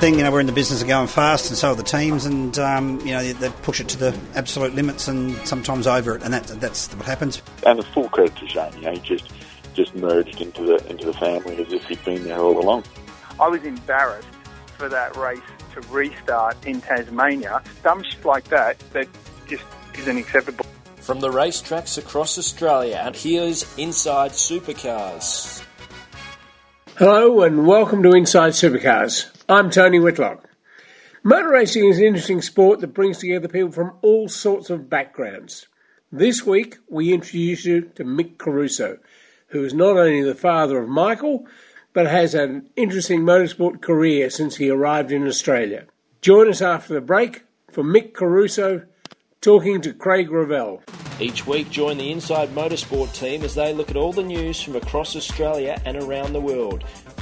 thing. You know, we're in the business of going fast, and so are the teams, and um, you know they, they, push it to the absolute limits, and sometimes over it, and that, that's what happens. And the full credit to Shane. You know, he just just merged into the into the family as if he'd been there all along. I was embarrassed for that race to restart in Tasmania. Dumb shit like that that just isn't acceptable. From the racetracks across Australia, and here's Inside Supercars. Hello and welcome to Inside Supercars. I'm Tony Whitlock. Motor racing is an interesting sport that brings together people from all sorts of backgrounds. This week we introduce you to Mick Caruso, who is not only the father of Michael, but has an interesting motorsport career since he arrived in Australia. Join us after the break for Mick Caruso talking to Craig Revell. Each week, join the Inside Motorsport team as they look at all the news from across Australia and around the world.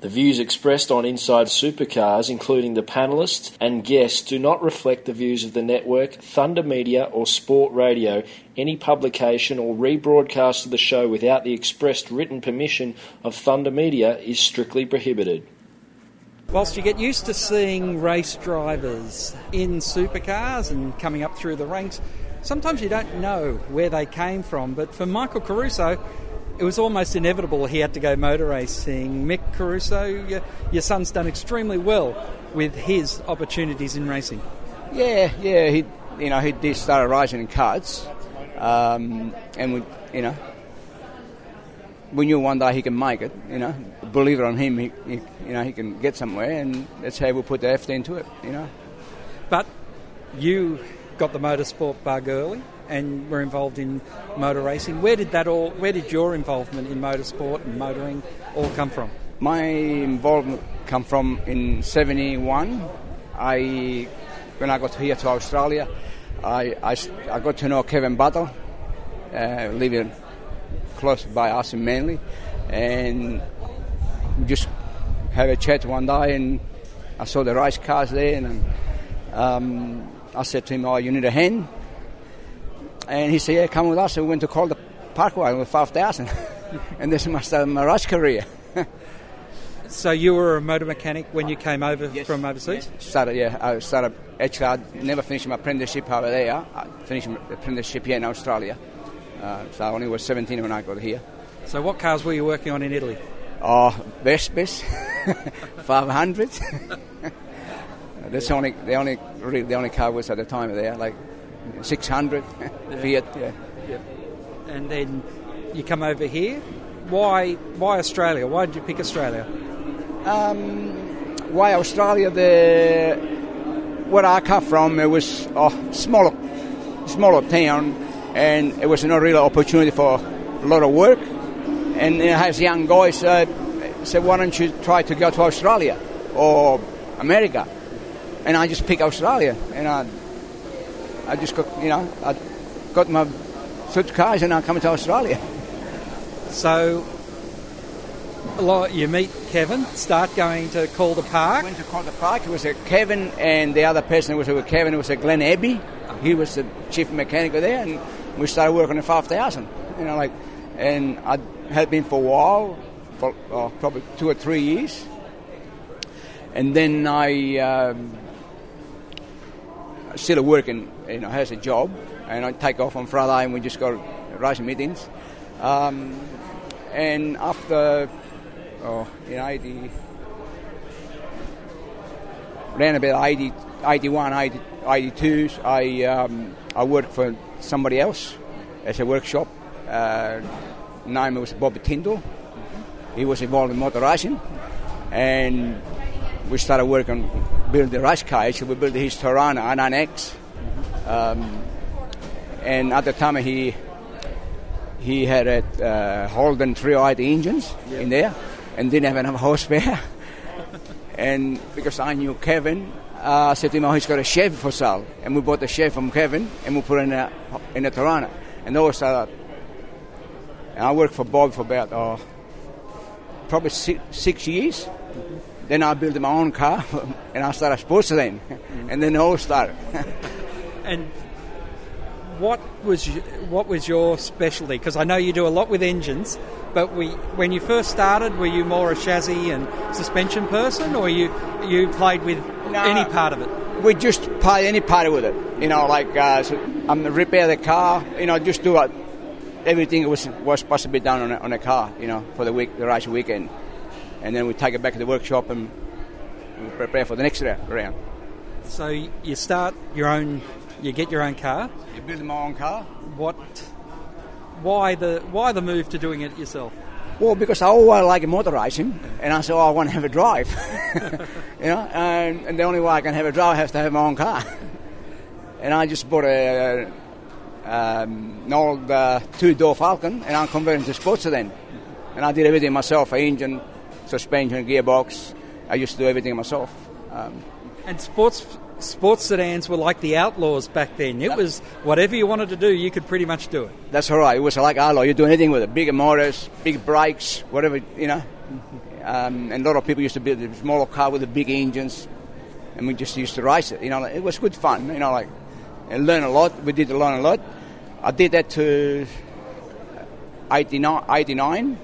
The views expressed on Inside Supercars, including the panelists and guests, do not reflect the views of the network, Thunder Media, or Sport Radio. Any publication or rebroadcast of the show without the expressed written permission of Thunder Media is strictly prohibited. Whilst you get used to seeing race drivers in supercars and coming up through the ranks, sometimes you don't know where they came from. But for Michael Caruso, it was almost inevitable he had to go motor racing. Mick Caruso, your, your son's done extremely well with his opportunities in racing. Yeah, yeah, he you know he did start racing in carts, um, and we you know we knew one day he can make it. You know, believe it on him, he, he you know he can get somewhere, and that's how we put the effort into it. You know, but you got the motorsport bug early and were involved in motor racing. Where did that all? Where did your involvement in motorsport and motoring all come from? My involvement come from in '71. I when I got here to Australia, I, I, I got to know Kevin Butler, uh, living close by us in Manly, and just had a chat one day, and I saw the race cars there, and um, I said to him, "Oh, you need a hand." And he said, yeah, come with us. And we went to call Calder Parkway with 5,000. and this must have my race career. so you were a motor mechanic when you came over yes. from overseas? Yes. Started, yeah. I started, actually, I never finished my apprenticeship over there. I finished my apprenticeship here in Australia. Uh, so I only was 17 when I got here. So what cars were you working on in Italy? Oh, Vespas, 500. That's the only, the only, really the only car was at the time there. Like 600 yeah. Fiat. Yeah. yeah. And then you come over here. Why? Why Australia? Why did you pick Australia? Um, why Australia? The where I come from, it was a smaller, smaller town, and it was no real opportunity for a lot of work. And as young guys said, said, why don't you try to go to Australia or America? And I just picked Australia, and I I just got, you know, I got my suitcase and I'm coming to Australia. So, you meet Kevin, start going to Calder Park. Went to Calder Park. It was a Kevin and the other person who was with Kevin was a Glenn Abbey. He was the chief mechanic there, and we started working at 5,000. You know, like, and I had been for a while, for oh, probably two or three years. And then I um, still working you know, has a job, and I take off on Friday and we just go racing meetings. Um, and after, oh, in 80, around about 80, 81, 80, 82, I, um, I worked for somebody else as a workshop. Uh, name was Bobby Tyndall. He was involved in motor racing, and we started working build the car. So we built his Torana A9X um, and at the time he he had a uh, Holden 380 engines yep. in there and didn't have enough horsepower. and because I knew Kevin, uh, I said to him, oh, he's got a Chevy for sale. And we bought the Chevy from Kevin and we put it in a, in a Torana. and all started. And I worked for Bob for about oh, probably six, six years. Then I built my own car, and I started sports then, and then it all started. And what was y- what was your specialty? Because I know you do a lot with engines, but we, when you first started, were you more a chassis and suspension person, or you you played with any part of it? we just play any part with it. You know, like uh, so I'm the repair the car. You know, just do it. Everything was was supposed to be done on a, on a car. You know, for the week, the race weekend, and then we take it back to the workshop and we prepare for the next round. So you start your own, you get your own car. You build my own car. What? Why the why the move to doing it yourself? Well, because I always like motor racing, and I said, oh, I want to have a drive. you know, and, and the only way I can have a drive is to have my own car. and I just bought a, um, an old uh, two-door Falcon, and I converted to sports then. And I did everything myself: engine, suspension, gearbox. I used to do everything myself. Um, And sports sports sedans were like the outlaws back then. It was whatever you wanted to do, you could pretty much do it. That's all right. It was like Arlo. You do anything with it. Bigger motors, big brakes, whatever, you know. Um, and a lot of people used to build a smaller car with the big engines. And we just used to race it. You know, like, it was good fun. You know, like, and learn a lot. We did learn a lot. I did that to 89. 89.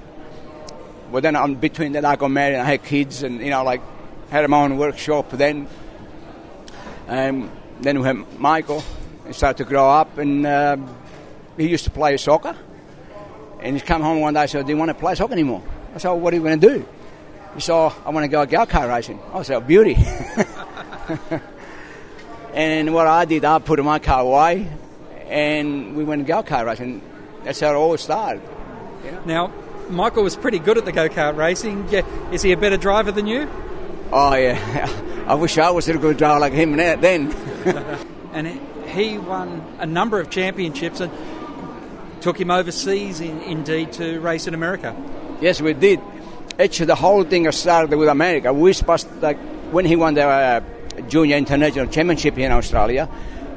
Well, then um, between that, I got married and I had kids and, you know, like, had my own workshop then. Um, then we had Michael. He started to grow up, and um he used to play soccer. And he's come home one day and said, "Do you want to play soccer anymore?" I said, well, "What are you going to do?" He said, oh, "I want to go go kart racing." I said, oh, "Beauty." and what I did, I put my car away, and we went go kart racing. That's how it all started. Now, Michael was pretty good at the go kart racing. Yeah, Is he a better driver than you? Oh yeah, I wish I was a good driver like him then. And he won a number of championships and took him overseas, in, indeed, to race in America. Yes, we did. Actually, the whole thing started with America. We supposed like when he won the uh, junior international championship here in Australia,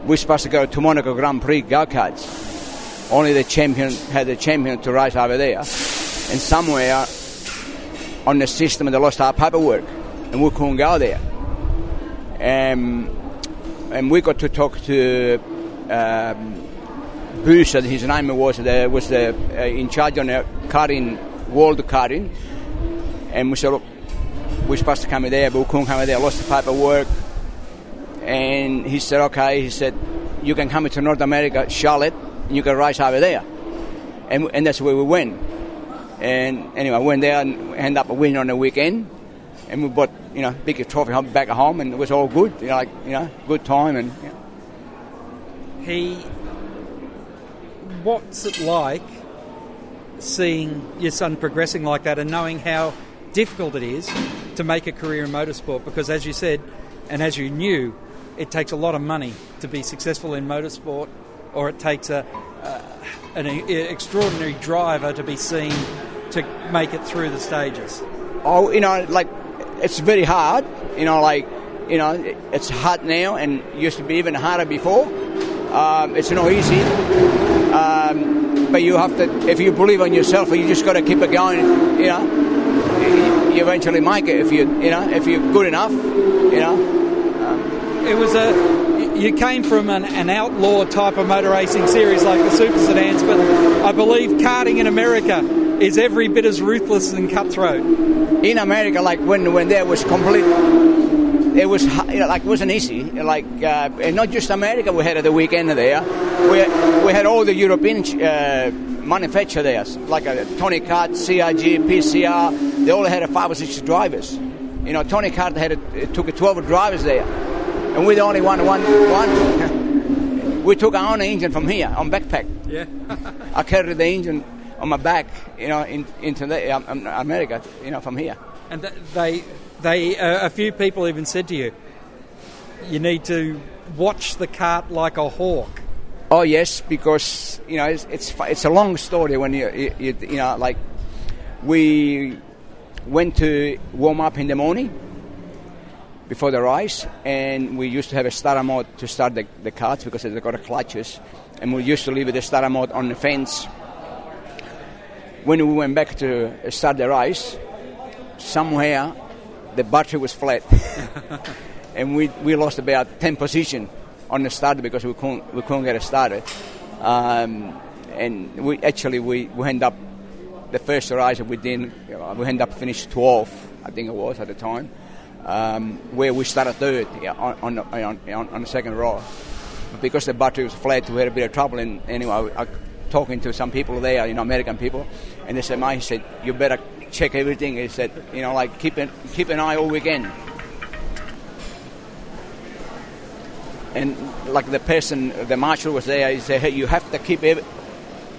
we supposed to go to Monaco Grand Prix go karts. Only the champion had the champion to race over there, and somewhere on the system they lost our paperwork, and we couldn't go there. Um, and we got to talk to um, Booster, his name was the, was the uh, in charge on the karting, world karting, and we said, look, we're supposed to come there, but we couldn't come there, lost the paperwork. And he said, okay, he said, you can come to North America, Charlotte, and you can race over there. And, and that's where we went. And anyway, I went there and ended up a winning on the weekend. And we bought, you know, big trophy home- back at home, and it was all good, you know, like, you know, good time. And. He. What's it like seeing your son progressing like that and knowing how difficult it is to make a career in motorsport? Because, as you said, and as you knew, it takes a lot of money to be successful in motorsport, or it takes a, uh, an e- extraordinary driver to be seen to make it through the stages. Oh, you know, like it's very hard. You know, like you know, it's hard now, and used to be even harder before. Um, it's not easy, um, but you have to. If you believe in yourself, you just got to keep it going. You know, you, eventually make it if you, you know, if you're good enough. You know, It was a. You came from an, an outlaw type of motor racing series like the Super Sedans, but I believe karting in America is every bit as ruthless and cutthroat. in America, like when when there was complete, it was you know, like it wasn't easy. Like uh, and not just America, we had at the weekend there. We we had all the European uh, manufacturer there, like uh, Tony Kart, CRG, PCR. They all had a five or six drivers. You know, Tony Kart had a, it took a 12 drivers there, and we're the only one one one. we took our own engine from here on backpack. Yeah. I carried the engine on my back, you know, in, into the, um, um, America, you know, from here. And th- they, they, uh, a few people even said to you, you need to watch the cart like a hawk. Oh yes, because you know it's it's, it's a long story when you, you you you know like we went to warm up in the morning, before the race, and we used to have a starter mode to start the, the carts because they've got a clutches, and we used to leave the starter mode on the fence. When we went back to start the race, somewhere the battery was flat, and we, we lost about 10 position on the start because we couldn't, we couldn't get it started. Um, and we actually we, we end up the first race we did we end up finished 12 I think it was at the time um, where we started third yeah, on, on, on, on, the second row. But because the battery was flat we had a bit of trouble. And anyway I talking to some people there you know American people and they said "Mike," he said you better check everything he said you know like keep an, keep an eye all weekend and like the person, the marshal was there. He said, "Hey, you have to keep it,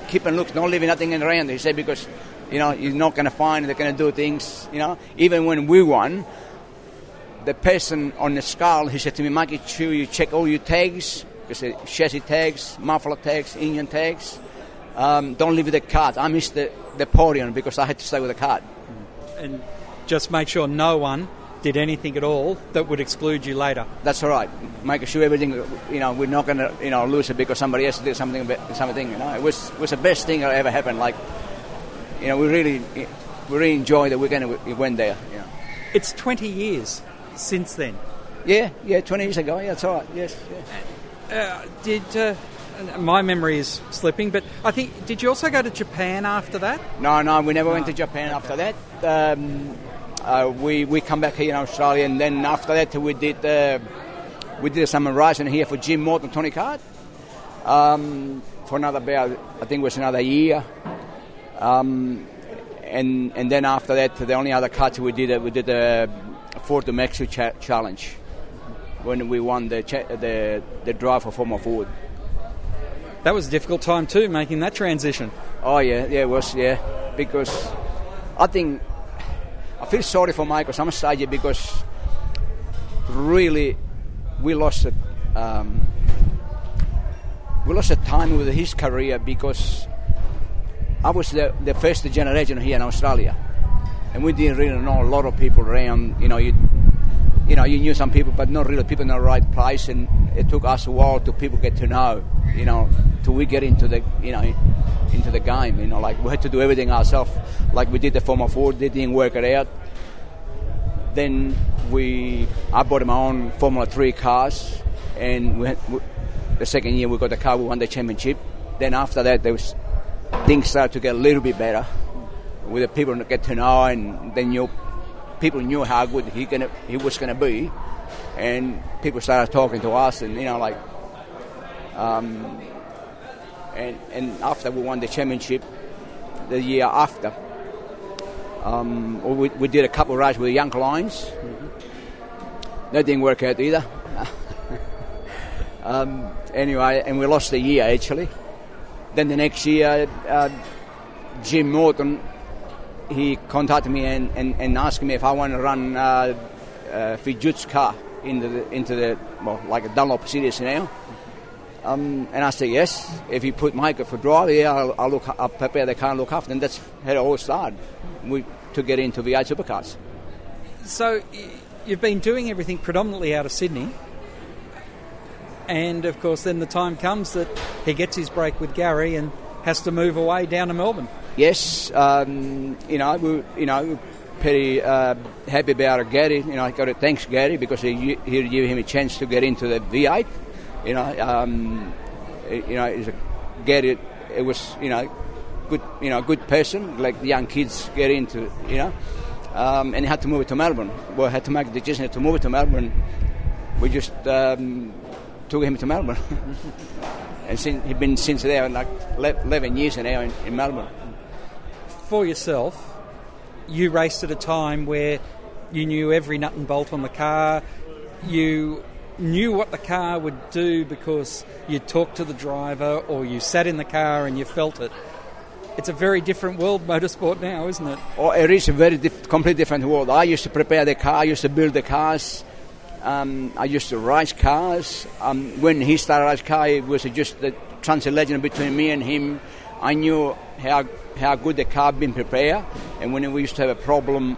keep and look, don't leave nothing in the around." He said because you know you're not going to find they're going to do things. You know, even when we won, the person on the skull, he said to me, "Make sure you check all your tags, because chassis tags, muffler tags, engine tags. Um, don't leave with the card." I missed the the podium because I had to stay with the card. And just make sure no one did anything at all that would exclude you later. That's all right. Making sure everything, you know, we're not going to, you know, lose it because somebody else did something, something. You know, it was was the best thing that ever happened. Like, you know, we really, we really enjoyed the weekend we went there. You know. It's 20 years since then. Yeah, yeah, 20 years ago. Yeah, that's all right. Yes. Uh, did uh, my memory is slipping, but I think did you also go to Japan after that? No, no, we never no. went to Japan okay. after that. Um, uh, we we come back here in Australia, and then after that we did uh, we did some rising here for Jim Morton, Tony Kart, um, for another about I think it was another year, um, and and then after that the only other cards we did uh, we did the Ford to Mexico cha- challenge when we won the cha- the the drive for Formula Ford. That was a difficult time too, making that transition. Oh yeah, yeah, it was yeah, because I think I feel sorry for Michael Samastaji because really we lost it. Um, we lost a time with his career because I was the, the first generation here in Australia, and we didn't really know a lot of people around. You know, you, you know, you knew some people, but not really people in the right place. And it took us a while to people get to know. You know, till we get into the, you know, into the game. You know, like we had to do everything ourselves, like we did the Formula Ford, They didn't work it out. Then we, I bought my own Formula Three cars, and we we, the second year we got the car, we won the championship. Then after that, there was things started to get a little bit better, with the people get to know, and then you people knew how good he gonna he was gonna be, and people started talking to us, and you know like. Um, and, and after we won the championship, the year after, um, we, we, did a couple of rides with the Young Lions. Mm-hmm. That didn't work out either. um, anyway, and we lost the year actually. Then the next year, uh, Jim Morton, he contacted me and, and, and asked me if I want to run uh, uh, car into the, into the well, like a Dunlop series now. Um, and I said, yes, if you put Michael for driver, yeah, I'll, I'll, look, I'll prepare the car and look after And that's how it all started we, to get into V8 supercars. So you've been doing everything predominantly out of Sydney. And of course, then the time comes that he gets his break with Gary and has to move away down to Melbourne. Yes, um, you know, we, you know, pretty uh, happy about Gary. You know, I got to thanks Gary because he, he gave him a chance to get into the V8 you know, um, you know, a, get it. Was, you know, good, you know, a good person. Like the young kids get into, you know, um, and he had to move it to Melbourne. Well, had to make the decision to move it to Melbourne. We just um, took him to Melbourne, and since, he's been since there like eleven years now in, in Melbourne. For yourself, you raced at a time where you knew every nut and bolt on the car. You knew what the car would do because you talked to the driver or you sat in the car and you felt it. It's a very different world, motorsport now, isn't it? Oh, it is a very diff- completely different world. I used to prepare the car, I used to build the cars, um, I used to race cars. Um, when he started race car, it was just the legend between me and him. I knew how how good the car been prepared, and when we used to have a problem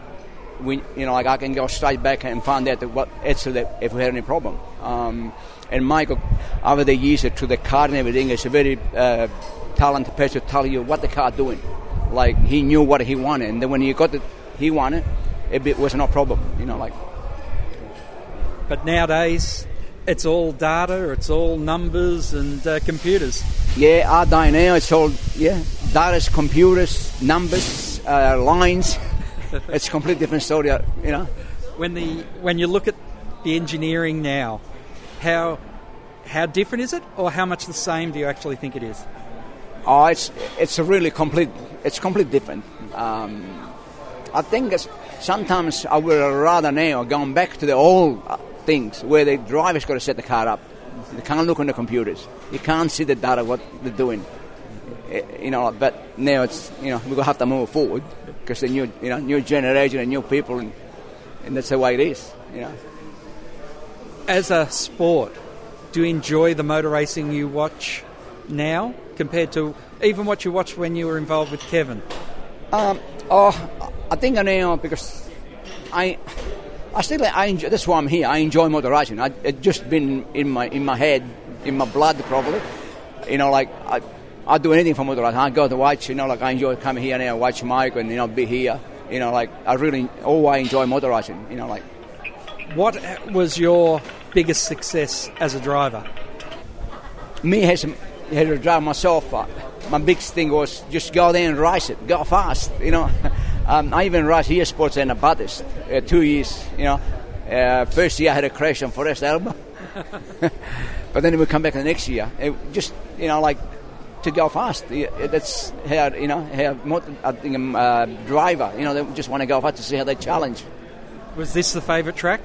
we, you know, like I can go straight back and find out what actually if we had any problem. Um, and Michael, over the years to the car and everything, is a very uh, talented person to tell you what the car doing. Like he knew what he wanted, and then when he got it, he wanted, it was no problem. You know, like. But nowadays, it's all data, it's all numbers and uh, computers. Yeah, our day now, it's all yeah, data, computers, numbers, uh, lines. it's a completely different story, uh, you know. When the when you look at the engineering now, how how different is it, or how much the same do you actually think it is? Oh, it's it's a really complete. It's completely different. Um, I think it's, sometimes I would rather now going back to the old uh, things where the driver's got to set the car up. You can't look on the computers. You can't see the data what they're doing. You know, but now it's you know we're gonna have to move forward because the new you know new generation and new people, and, and that's the way it is. You know. As a sport, do you enjoy the motor racing you watch now compared to even what you watched when you were involved with Kevin? Um, oh, I think I now because I. I still I enjoy. That's why I'm here. I enjoy motor racing. I, it's just been in my in my head, in my blood, probably. You know, like I, I do anything for motor racing. I go to watch. You know, like I enjoy coming here now, watch Mike, and you know, be here. You know, like I really always enjoy motor racing. You know, like. What was your biggest success as a driver? Me as a, as a driver myself, uh, my biggest thing was just go there and race it, go fast. You know. Um, I even raced here sports in a Bathurst, uh, two years, you know. Uh, first year I had a crash on Forrest's Elbow. but then we come back the next year. It just, you know, like to go fast. That's how, you know, how I think a driver, you know, they just want to go fast to see how they challenge. Was this the favourite track?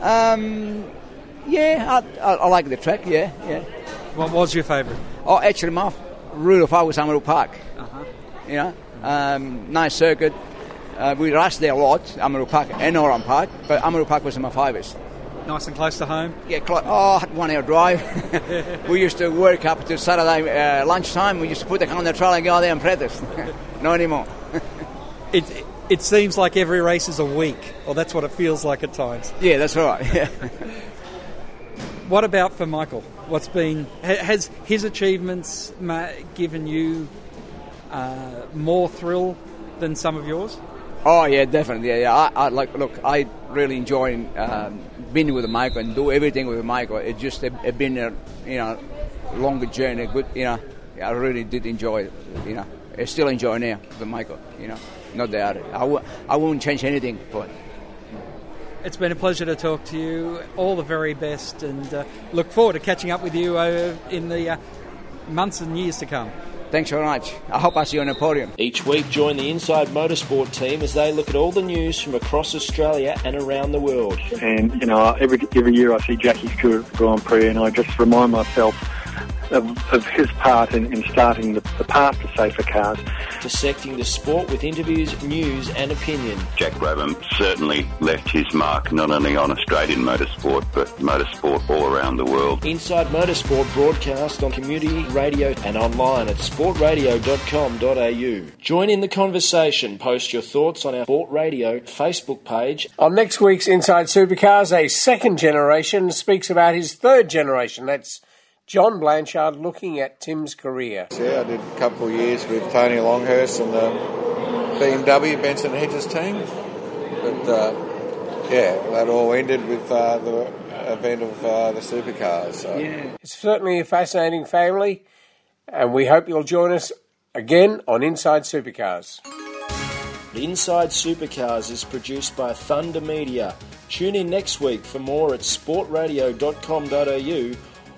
Um, yeah, I, I, I, like the track, yeah, yeah. What was your favourite? Oh, actually, my rule of—I was Amaroo Park. Uh-huh. You know, um, nice circuit. Uh, we raced there a lot, Amaroo Park and Oran Park, but Amaroo Park was my favourite. Nice and close to home? Yeah, close. Oh, one hour drive. we used to work up to Saturday uh, lunchtime. We used to put the car on the trailer and go there and practice. Not anymore. it, it seems like every race is a week, or that's what it feels like at times. Yeah, that's right. Yeah. what about for Michael? What's been has his achievements given you uh, more thrill than some of yours? Oh yeah, definitely. Yeah, yeah. I, I like look. I really enjoy um, being with Michael and do everything with Michael. It just it, it been a you know longer journey. Good, you know. I really did enjoy it. You know, I still enjoy now with Michael. You know, not doubt it. I w- I won't change anything it. It's been a pleasure to talk to you. All the very best, and uh, look forward to catching up with you uh, in the uh, months and years to come. Thanks very much. I hope I see you on the podium. Each week, join the Inside Motorsport team as they look at all the news from across Australia and around the world. And, you know, every, every year I see Jackie Stewart Grand Prix and I just remind myself of, of his part in, in starting the, the, path to safer cars. Dissecting the sport with interviews, news, and opinion. Jack Brabham certainly left his mark not only on Australian motorsport but motorsport all around the world. Inside Motorsport broadcast on community radio and online at sportradio.com.au. Join in the conversation. Post your thoughts on our Sport Radio Facebook page. On next week's Inside Supercars, a second generation speaks about his third generation. That's John Blanchard looking at Tim's career. Yeah, I did a couple of years with Tony Longhurst and the BMW Benson Hedges team. But uh, yeah, that all ended with uh, the event of uh, the supercars. So. Yeah. It's certainly a fascinating family, and we hope you'll join us again on Inside Supercars. Inside Supercars is produced by Thunder Media. Tune in next week for more at sportradio.com.au